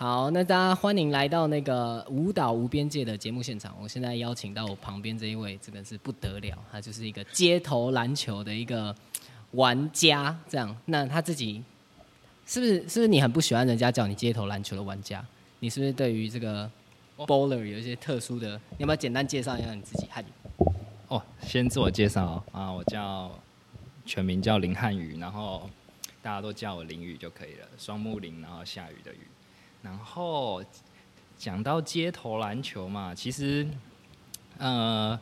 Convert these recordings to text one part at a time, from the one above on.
好，那大家欢迎来到那个舞蹈无边界的节目现场。我现在邀请到我旁边这一位，真的是不得了，他就是一个街头篮球的一个玩家。这样，那他自己是不是是不是你很不喜欢人家叫你街头篮球的玩家？你是不是对于这个 bowler 有一些特殊的？你要不要简单介绍一下你自己？汉语哦，先自我介绍啊，我叫全名叫林汉宇，然后大家都叫我林宇就可以了，双木林，然后下雨的雨。然后讲到街头篮球嘛，其实呃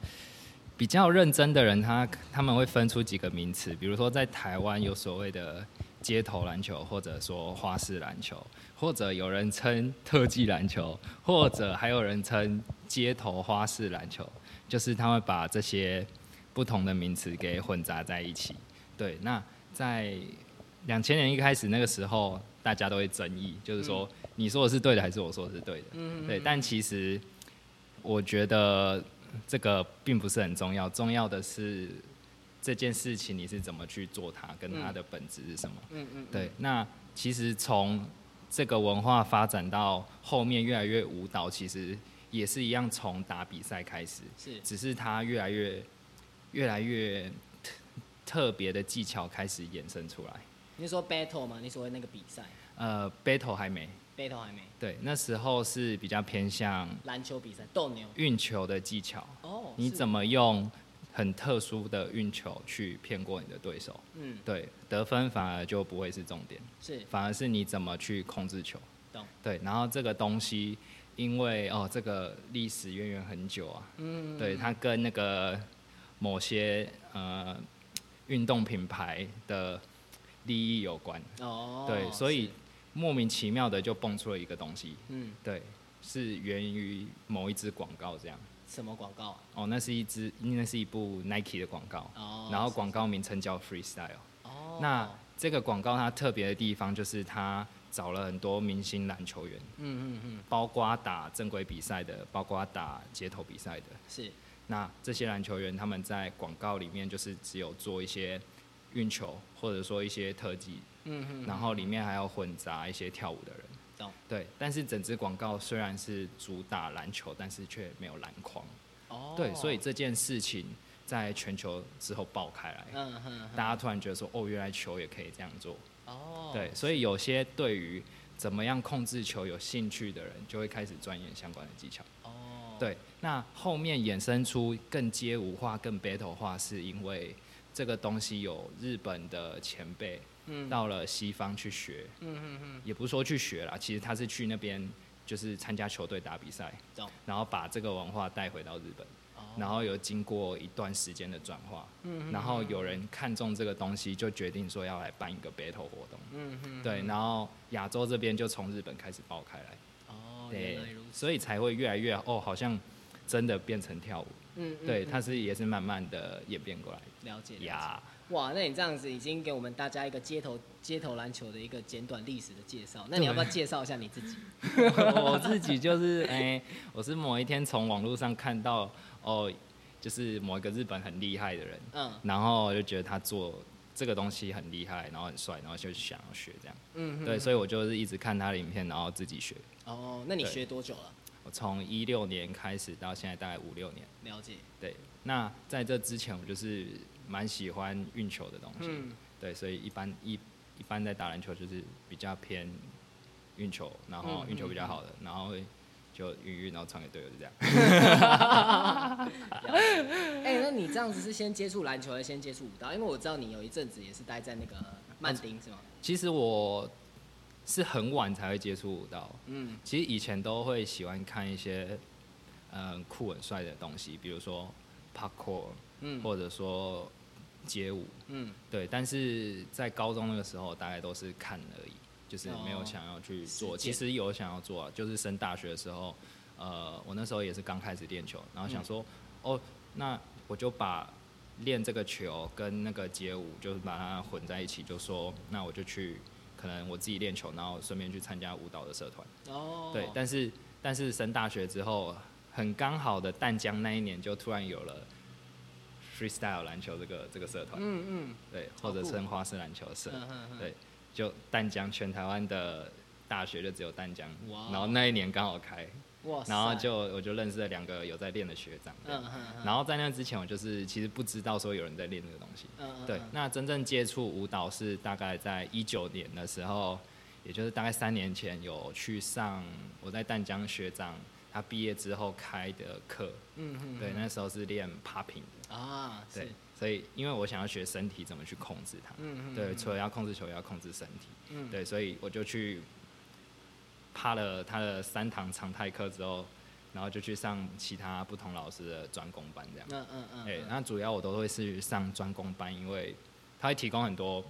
比较认真的人，他他们会分出几个名词，比如说在台湾有所谓的街头篮球，或者说花式篮球，或者有人称特技篮球，或者还有人称街头花式篮球，就是他会把这些不同的名词给混杂在一起。对，那在两千年一开始那个时候，大家都会争议，就是说。你说的是对的，还是我说的是对的？嗯，对。但其实我觉得这个并不是很重要，重要的是这件事情你是怎么去做它，跟它的本质是什么？嗯嗯。对。那其实从这个文化发展到后面越来越舞蹈，其实也是一样，从打比赛开始，是，只是它越来越越来越特别的技巧开始衍生出来。你是说 battle 吗？你所谓那个比赛？呃，battle 还没。背头还没。对，那时候是比较偏向篮球比赛，斗牛。运球的技巧。哦。你怎么用很特殊的运球去骗过你的对手？嗯。对，得分反而就不会是重点。是。反而是你怎么去控制球。懂。对，然后这个东西，因为哦，这个历史渊源很久啊。嗯。对，它跟那个某些呃运动品牌的利益有关。哦。对，所以。莫名其妙的就蹦出了一个东西，嗯，对，是源于某一支广告这样。什么广告？哦，那是一支，那是一部 Nike 的广告。哦。然后广告名称叫 Freestyle。哦。那这个广告它特别的地方就是它找了很多明星篮球员，嗯嗯嗯，包括打正规比赛的，包括打街头比赛的。是。那这些篮球员他们在广告里面就是只有做一些运球，或者说一些特技。嗯然后里面还要混杂一些跳舞的人，对，但是整支广告虽然是主打篮球，但是却没有篮筐。哦。对，所以这件事情在全球之后爆开来，嗯哼，大家突然觉得说，哦，原来球也可以这样做。哦。对，所以有些对于怎么样控制球有兴趣的人，就会开始钻研相关的技巧。哦。对，那后面衍生出更街舞化、更 battle 化，是因为这个东西有日本的前辈。到了西方去学，嗯嗯嗯，也不是说去学啦，其实他是去那边就是参加球队打比赛，然后把这个文化带回到日本，然后有经过一段时间的转化，嗯然后有人看中这个东西，就决定说要来办一个 battle 活动，嗯嗯，对，然后亚洲这边就从日本开始爆开来，哦，对，所以才会越来越哦，好像真的变成跳舞，嗯，对，它是也是慢慢的演变过来，了解呀。哇，那你这样子已经给我们大家一个街头街头篮球的一个简短历史的介绍，那你要不要介绍一下你自己？我自己就是哎，我是某一天从网络上看到哦，就是某一个日本很厉害的人，嗯，然后就觉得他做这个东西很厉害，然后很帅，然后就想要学这样，嗯，对，所以我就是一直看他的影片，然后自己学。哦，那你学多久了？我从一六年开始到现在大概五六年。了解。对，那在这之前我就是。蛮喜欢运球的东西，对，所以一般一一般在打篮球就是比较偏运球，然后运球比较好的，然后就运运，然后传给队友，就这样。哎，那你这样子是先接触篮球，还是先接触舞蹈？因为我知道你有一阵子也是待在那个曼丁，是吗？其实我是很晚才会接触舞蹈，嗯，其实以前都会喜欢看一些嗯酷很帅的东西，比如说 parkour，嗯，或者说。街舞，嗯，对，但是在高中那个时候，大概都是看而已，就是没有想要去做。其实有想要做，啊就是升大学的时候，呃，我那时候也是刚开始练球，然后想说，哦，那我就把练这个球跟那个街舞，就是把它混在一起，就说，那我就去，可能我自己练球，然后顺便去参加舞蹈的社团。哦，对，但是但是升大学之后，很刚好的淡江那一年就突然有了。freestyle 篮球这个这个社团，嗯嗯，对，或者称花式篮球社，对，就淡江全台湾的大学就只有淡江，哇。然后那一年刚好开，哇，然后就我就认识了两个有在练的学长，嗯嗯嗯，然后在那之前我就是其实不知道说有人在练这个东西，嗯嗯对，那真正接触舞蹈是大概在一九年的时候，也就是大概三年前有去上我在淡江学长他毕业之后开的课，嗯嗯对，那时候是练 popping 的，啊对，所以因为我想要学身体怎么去控制它，嗯嗯对，嗯。除了要控制球，也要控制身体，嗯。对，所以我就去趴了他的三堂常态课之后，然后就去上其他不同老师的专攻班这样。嗯嗯嗯哎，嗯那主要我都会是上专攻班，因为他会提供很多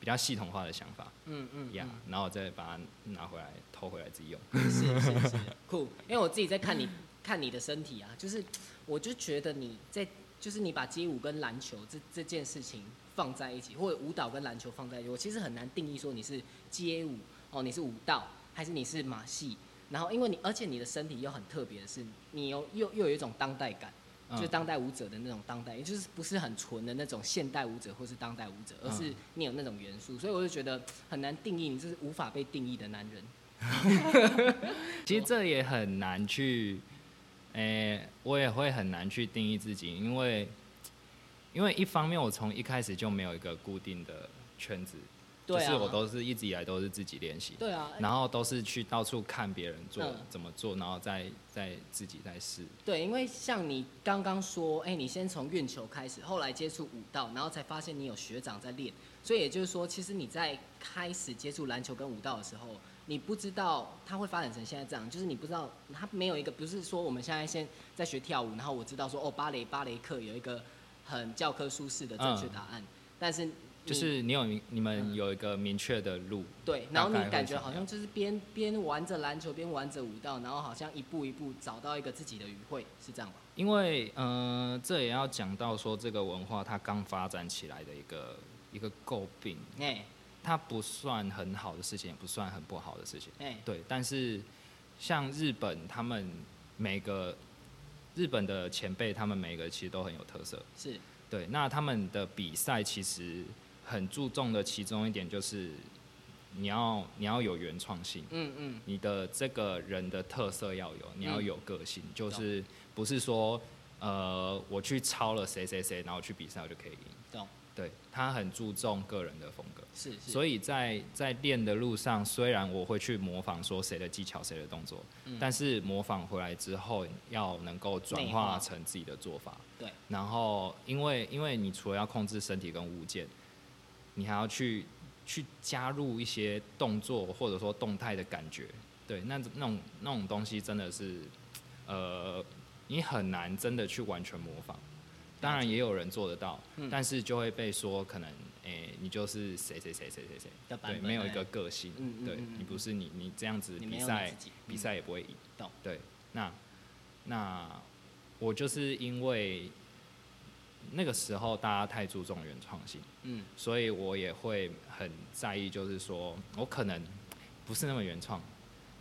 比较系统化的想法。嗯嗯呀然后我再把它拿回来偷回来自己用。是是是。酷，因为我自己在看你看你的身体啊，就是我就觉得你在就是你把街舞跟篮球这这件事情放在一起，或者舞蹈跟篮球放在一起，我其实很难定义说你是街舞哦，你是舞蹈还是你是马戏。然后因为你而且你的身体又很特别的是，你有又又有一种当代感。嗯就是当代舞者的那种当代，也就是不是很纯的那种现代舞者或是当代舞者，而是嗯你有那种元素，所以我就觉得很难定义，你这是无法被定义的男人。其实这也很难去，诶、我也会很难去定义自己，因为因为一方面我从一开始就没有一个固定的圈子，就是我都是一直以来都是自己练习，对啊，然后都是去到处看别人做、嗯。怎么做，然后再再自己再试。对，因为像你刚刚说，哎、你先从运球开始，后来接触舞蹈，然后才发现你有学长在练，所以也就是说，其实你在开始接触篮球跟舞蹈的时候，你不知道它会发展成现在这样，就是你不知道它没有一个，不是说我们现在先在学跳舞，然后我知道说哦芭蕾芭蕾课有一个很教科书式的正确答案，但是你就是你有你们嗯有一个明确的路，对，然后你感觉好像就是边边玩着篮球边玩着舞蹈，然后好像一步一步找到一个自己的语汇，是这样吧？因为呃，这也要讲到说这个文化它刚发展起来的一个一个诟病，哎它不算很好的事情，也不算很不好的事情。哎，对，但是像日本，他们每个日本的前辈，他们每个其实都很有特色。是，对，那他们的比赛其实很注重的其中一点就是你要你要有原创性，嗯嗯，你的这个人的特色要有，你要嗯有个性，就是不是说呃我去抄了谁谁谁，然后去比赛我就可以赢。懂，对他很注重个人的风格。是是，所以在在练的路上，虽然我会去模仿说谁的技巧、谁的动作，嗯。但是模仿回来之后，要能够转化。成自己的做法。对，然后因为因为你除了要控制身体跟物件，你还要去去加入一些动作或者说动态的感觉。对，那那种那种东西真的是，呃，你很难真的去完全模仿。当然也有人做得到，嗯。但是就会被说可能，诶、你就是谁谁谁谁谁谁，对，没有一个个性，对你不是你，你这样子比赛比赛也不会赢，懂。对，那那我就是因为那个时候大家太注重原创性，嗯所以我也会很在意，就是说我可能不是那么原创，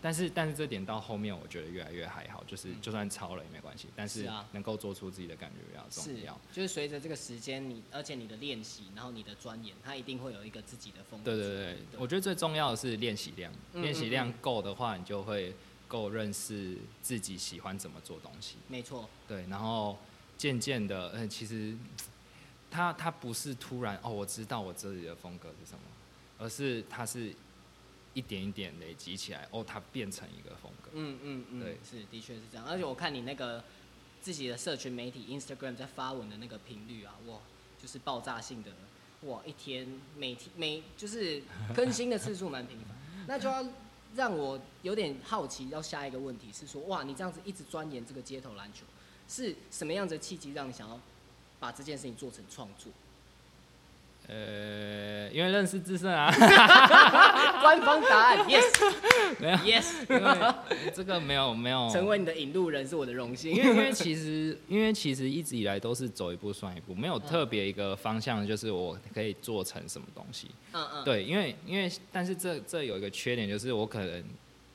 但是但是这点到后面我觉得越来越还好，就是嗯就算抄了也没关系，但是是啊能够做出自己的感觉比较是重要。，就是随着这个时间，你而且你的练习，然后你的钻研，它一定会有一个自己的风格。对对对，我觉得最重要的是练习量，嗯练习量够的话，你就会够认识自己喜欢怎么做东西。没错，对，然后渐渐的，嗯，其实他他不是突然哦，我知道我自己的风格是什么，而是他是一点一点累积起来，哦，它变成一个风格。嗯嗯嗯，对是的确是这样。而且我看你那个自己的社群媒体 Instagram 在发文的那个频率啊，哇，就是爆炸性的，哇，一天每天每就是更新的次数蛮频繁，那就要让我有点好奇。要下一个问题是说，哇，你这样子一直钻研这个街头篮球，是什么样子的契机让你想要把这件事情做成创作？呃，因为认识智胜啊，官方答案 yes 没有，yes，这个没有没有成为你的引路人是我的荣幸。因为因为其实因为其实一直以来都是走一步算一步，没有特别一个方向，就是我可以做成什么东西。嗯嗯，对，因为因为但是这这有一个缺点，就是我可能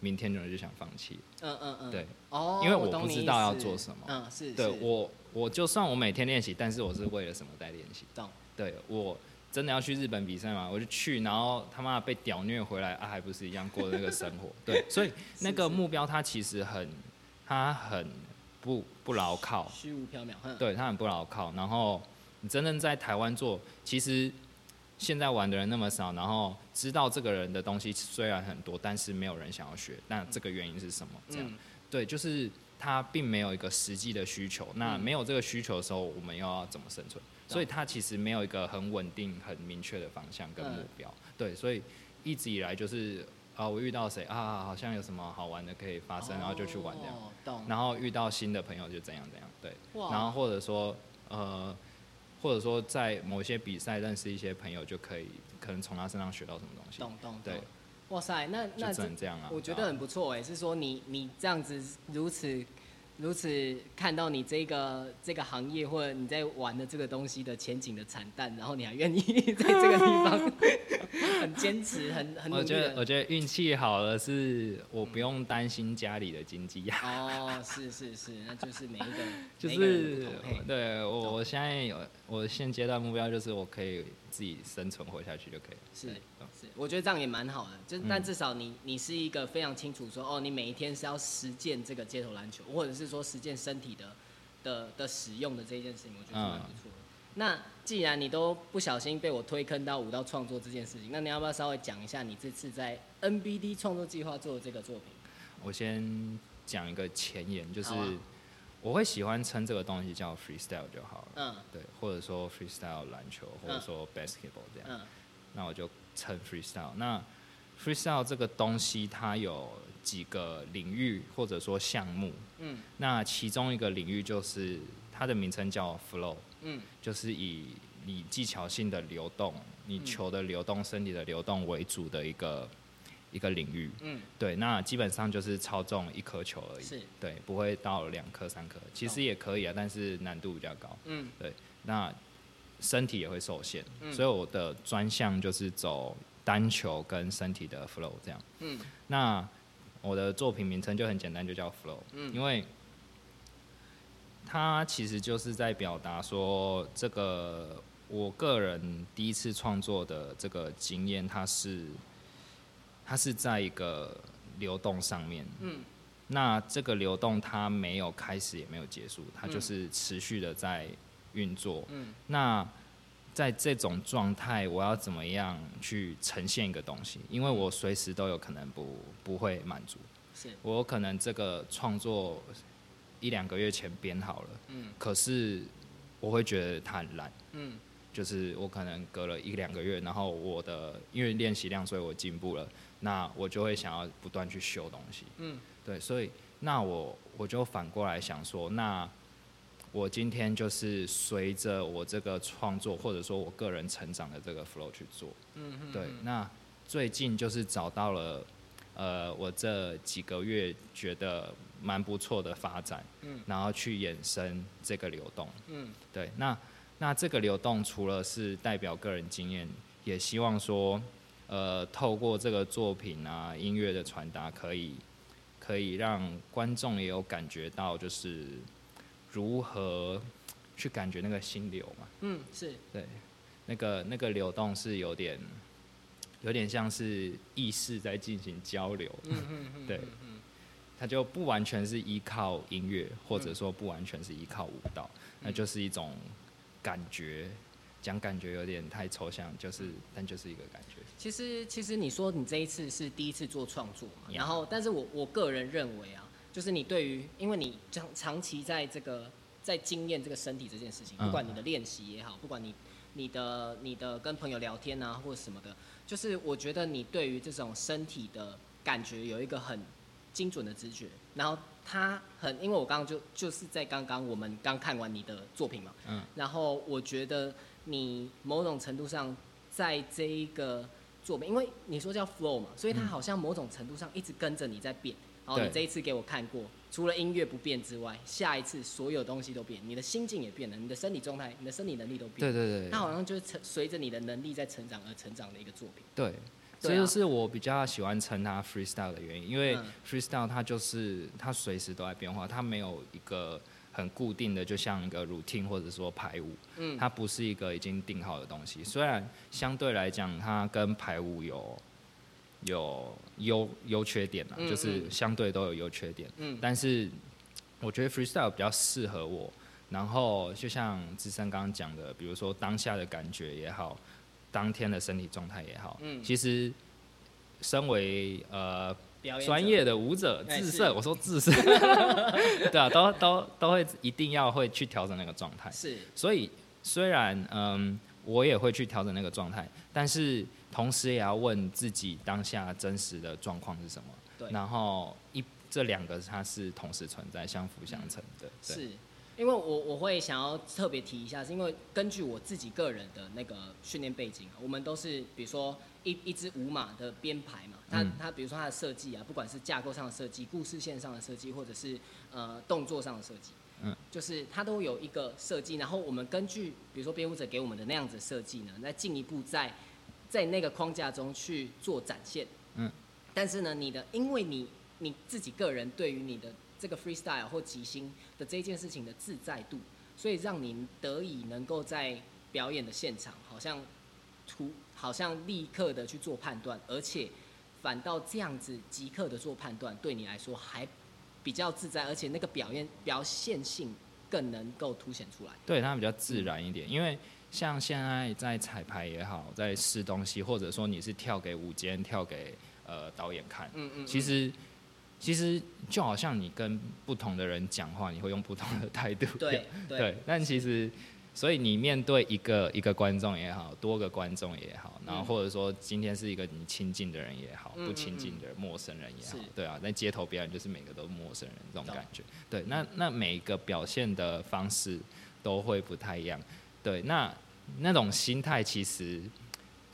明天就就想放弃。嗯嗯嗯，对，哦，因为我不知道要做什么嗯，是，是对我我就算我每天练习，但是我是为了什么在练习？懂，对我真的要去日本比赛嘛，我就去，然后他妈被屌虐回来啊，还不是一样过那个生活？对，所以那个目标它其实很，它很不不牢靠，虚无缥缈。对，它很不牢靠。然后你真正在台湾做，其实现在玩的人那么少，然后知道这个人的东西虽然很多，但是没有人想要学。那这个原因是什么？这样，对，就是他并没有一个实际的需求。那没有这个需求的时候，我们又要怎么生存？所以他其实没有一个很稳定、很明确的方向跟目标，对，所以一直以来就是啊，我遇到谁啊，好像有什么好玩的可以发生，然后就去玩这样，然后遇到新的朋友就怎样怎样，对，然后或者说呃，或者说在某些比赛认识一些朋友就可以，可能从他身上学到什么东西，懂懂，对，哇塞，那那只能这样啊，我觉得很不错哎，是说你你这样子如此。如此看到你这个这个行业或者你在玩的这个东西的前景的惨淡，然后你还愿意 在这个地方 很坚持，很很我觉得我觉得运气好了，是我不用担心家里的经济压哦，是是是，那就是每一个 就是对我我现在有我现阶段目标就是我可以自己生存活下去就可以了。是。是，我觉得这样也蛮好的，就但至少你你是一个非常清楚说，哦，你每一天是要实践这个街头篮球，或者是说实践身体的的的使用的这一件事情，我觉得蛮不错的。那既然你都不小心被我推坑到舞蹈创作这件事情，那你要不要稍微讲一下你这次在 NBD 创作计划做的这个作品？我先讲一个前言，就是我会喜欢称这个东西叫 freestyle 就好了，嗯，对，或者说 freestyle 篮球，或者说 basketball 这样，嗯，那我就。称 freestyle，那 freestyle 这个东西它有几个领域或者说项目，嗯，那其中一个领域就是它的名称叫 flow，嗯，就是以你技巧性的流动，你球的流动、身体的流动为主的一个一个领域，嗯，对，那基本上就是操纵一颗球而已，是，对，不会到两颗、三颗，其实也可以啊，但是难度比较高，嗯，对，那。身体也会受限，所以我的专项就是走单球跟身体的 flow 这样。嗯，那我的作品名称就很简单，就叫 flow。嗯，因为它其实就是在表达说，这个我个人第一次创作的这个经验，它是它是在一个流动上面。嗯，那这个流动它没有开始也没有结束，它就是持续的在。运作，嗯，那在这种状态，我要怎么样去呈现一个东西？因为我随时都有可能不不会满足，是我可能这个创作一两个月前编好了，嗯，可是我会觉得它很烂，嗯，就是我可能隔了一两个月，然后我的因为练习量，所以我进步了，那我就会想要不断去修东西，嗯，对，所以那我我就反过来想说，那。我今天就是随着我这个创作，或者说我个人成长的这个 flow 去做。嗯嗯。对，那最近就是找到了，呃，我这几个月觉得蛮不错的发展。嗯。然后去衍生这个流动。嗯。对，那那这个流动除了是代表个人经验，也希望说，呃，透过这个作品啊，音乐的传达，可以可以让观众也有感觉到，就是。如何去感觉那个心流嘛？嗯，是对，那个那个流动是有点，有点像是意识在进行交流。嗯嗯嗯，对，它就不完全是依靠音乐，或者说不完全是依靠舞蹈，那就是一种感觉。讲感觉有点太抽象，就是但就是一个感觉。其实其实你说你这一次是第一次做创作嘛？然后，但是我我个人认为啊。就是你对于，因为你长长期在这个在经验这个身体这件事情，不管你的练习也好，不管你你的你的跟朋友聊天啊或者什么的，就是我觉得你对于这种身体的感觉有一个很精准的直觉，然后他很，因为我刚刚就就是在刚刚我们刚看完你的作品嘛，嗯，然后我觉得你某种程度上在这一个作品，因为你说叫 flow 嘛，所以它好像某种程度上一直跟着你在变。然后，你这一次给我看过，除了音乐不变之外，下一次所有东西都变，你的心境也变了，你的身体状态、你的生理能力都变。对对对。它好像就是成随着你的能力在成长而成长的一个作品。对，这就是我比较喜欢称它 freestyle 的原因，因为 freestyle 它就是它随时都在变化，它没有一个很固定的，就像一个 routine 或者说排舞，嗯它不是一个已经定好的东西。虽然相对来讲，它跟排舞有有优优缺点啊，嗯就是嗯相对都有优缺点，嗯但是我觉得 freestyle 比较适合我。然后就像资深刚刚讲的，比如说当下的感觉也好，当天的身体状态也好，嗯其实身为呃专业的舞者自设，我说自设，对啊，都都都会一定要会去调整那个状态。是。所以虽然嗯，我也会去调整那个状态，但是同时也要问自己当下真实的状况是什么。对。然后一这两个它是同时存在、相辅相成的。对。是，因为我我会想要特别提一下，是因为根据我自己个人的那个训练背景啊，我们都是比如说一一支舞马的编排嘛，它、嗯它比如说它的设计啊，不管是架构上的设计、故事线上的设计，或者是呃动作上的设计，嗯，就是它都有一个设计，然后我们根据比如说编舞者给我们的那样子设计呢，再进一步在在那个框架中去做展现，嗯，但是呢，你的因为你你自己个人对于你的这个 freestyle 或即兴的这件事情的自在度，所以让你得以能够在表演的现场，好像突好像立刻的去做判断，而且反倒这样子即刻的做判断，对你来说还比较自在，而且那个表演表现性更能够凸显出来。对，它比较自然一点，因为像现在在彩排也好，在试东西，或者说你是跳给舞间、跳给呃导演看，嗯嗯，其实其实就好像你跟不同的人讲话，你会用不同的态度。对对 对，但其实，所以你面对一个一个观众也好，多个观众也好，然后嗯或者说今天是一个你亲近的人也好，嗯不亲近的人陌生人也好是，对啊，在街头表演就是每个都是陌生人这种感觉。对，那那每一个表现的方式都会不太一样。对，那那种心态其实。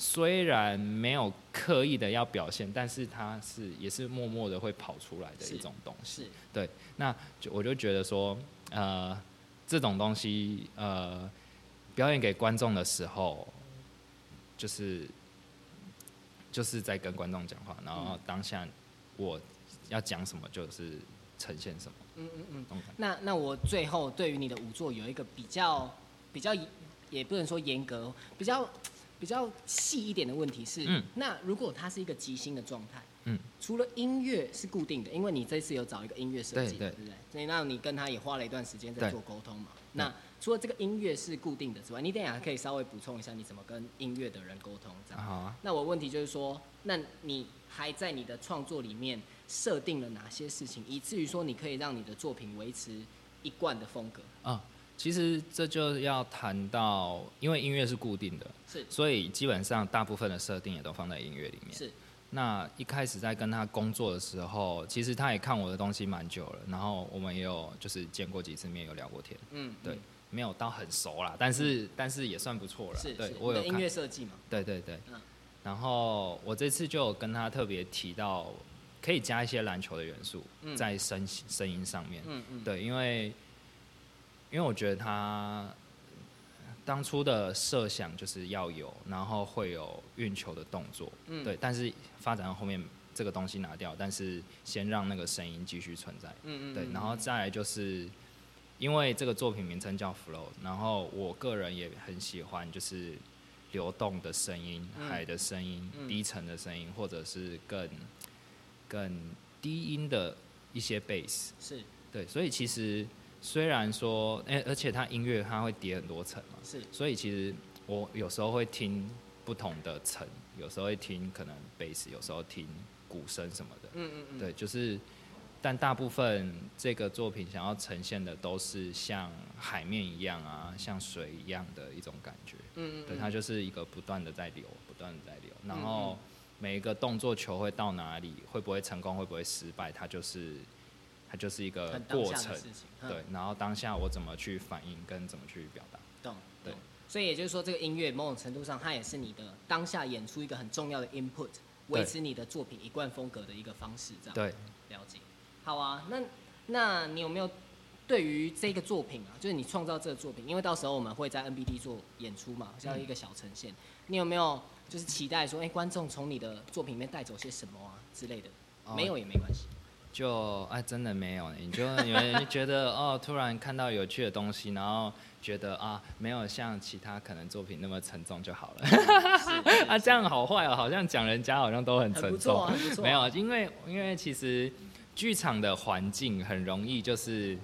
虽然没有刻意的要表现，但是它是也是默默的会跑出来的一种东西。对那就我就觉得说，呃，这种东西，呃，表演给观众的时候，就是就是在跟观众讲话，然后当下我要讲什么就是呈现什么。嗯嗯嗯。那那我最后对于你的舞作有一个比较比较也不能说严格，比较比较细一点的问题是，嗯那如果它是一个即兴的状态，嗯，除了音乐是固定的，因为你这次有找一个音乐设计，对对对不对？所以那你跟他也花了一段时间在做沟通嘛。那除了这个音乐是固定的之外，你等一下可以稍微补充一下你怎么跟音乐的人沟通，这样。好啊，那我问题就是说，那你还在你的创作里面设定了哪些事情，以至于说你可以让你的作品维持一贯的风格？啊，其实这就要谈到，因为音乐是固定的，是所以基本上大部分的设定也都放在音乐里面。是，那一开始在跟他工作的时候，其实他也看我的东西蛮久了，然后我们也有就是见过几次面，有聊过天，嗯，对嗯，没有到很熟啦，但是但是也算不错了。对是是，你的音我有音，乐设计嘛，对对对。嗯然后我这次就有跟他特别提到，可以加一些篮球的元素嗯在声声音上面。嗯嗯，对，因为因为我觉得他当初的设想就是要有，然后会有运球的动作，嗯对，但是发展到后面这个东西拿掉，但是先让那个声音继续存在，嗯嗯，对，嗯然后再来就是因为这个作品名称叫 Flow，然后我个人也很喜欢就是流动的声音、嗯海的声音、嗯低沉的声音，或者是更更低音的一些 bass，是。对，所以其实虽然说，哎、而且它音乐它会叠很多层嘛，是，所以其实我有时候会听不同的层，有时候会听可能贝斯，有时候听鼓声什么的，嗯嗯嗯，对，就是，但大部分这个作品想要呈现的都是像海面一样啊，像水一样的一种感觉，嗯嗯，对，嗯它就是一个不断的在流，不断的在流，然嗯。后每一个动作球会到哪里，会不会成功，会不会失败，它就是它就是一个过程对，然后当下我怎么去反应跟怎么去表达，懂，对。所以也就是说，这个音乐某种程度上，它也是你的当下演出一个很重要的 input，维持你的作品一贯风格的一个方式，这样。对，了解。好啊，那那你有没有对于这个作品啊，就是你创造这个作品，因为到时候我们会在 NBD 做演出嘛，像一个小呈现，你有没有就是期待说，哎、观众从你的作品里面带走些什么啊之类的？哦没有也没关系。就哎，真的没有，你就有人觉得哦，突然看到有趣的东西，然后觉得啊，没有像其他可能作品那么沉重就好了。啊，这样好坏哦，好像讲人家好像都很沉重。没有，因为因为其实剧场的环境很容易就是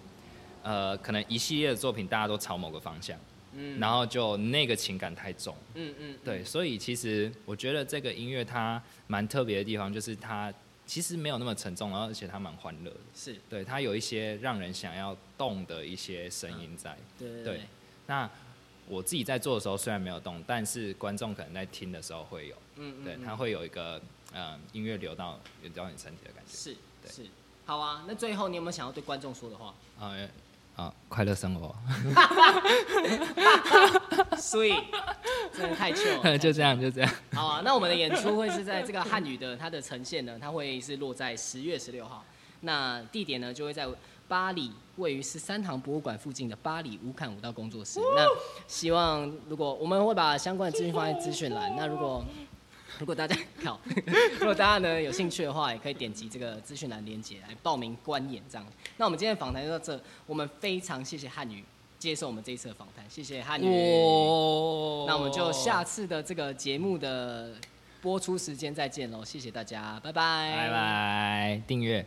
呃，可能一系列的作品大家都朝某个方向，嗯，然后就那个情感太重，嗯嗯，对，所以其实我觉得这个音乐它蛮特别的地方就是它。其实没有那么沉重，然后而且它蛮欢乐的，是对它有一些让人想要动的一些声音在。对对。那我自己在做的时候虽然没有动，但是观众可能在听的时候会有。嗯嗯。对，它会有一个嗯音乐流到流到你身体的感觉。是是。好啊，那最后你有没有想要对观众说的话？啊。啊，快乐生活，所 以 真的太糗，就这样，就这样。好啊，那我们的演出会是在这个汉语的它的呈现呢，它会是落在十月十六号，那地点呢就会在巴黎，位于十三堂博物馆附近的巴黎乌坎舞蹈工作室。那希望如果我们会把相关的资讯放在资讯栏，那如果。如果大家好，如果大家呢有兴趣的话，也可以点击这个资讯栏链接来报名观演这样。那我们今天的访谈就到这，我们非常谢谢汉语接受我们这一次的访谈，谢谢汉语。那我们就下次的这个节目的播出时间再见喽，谢谢大家，拜拜，拜拜，订阅。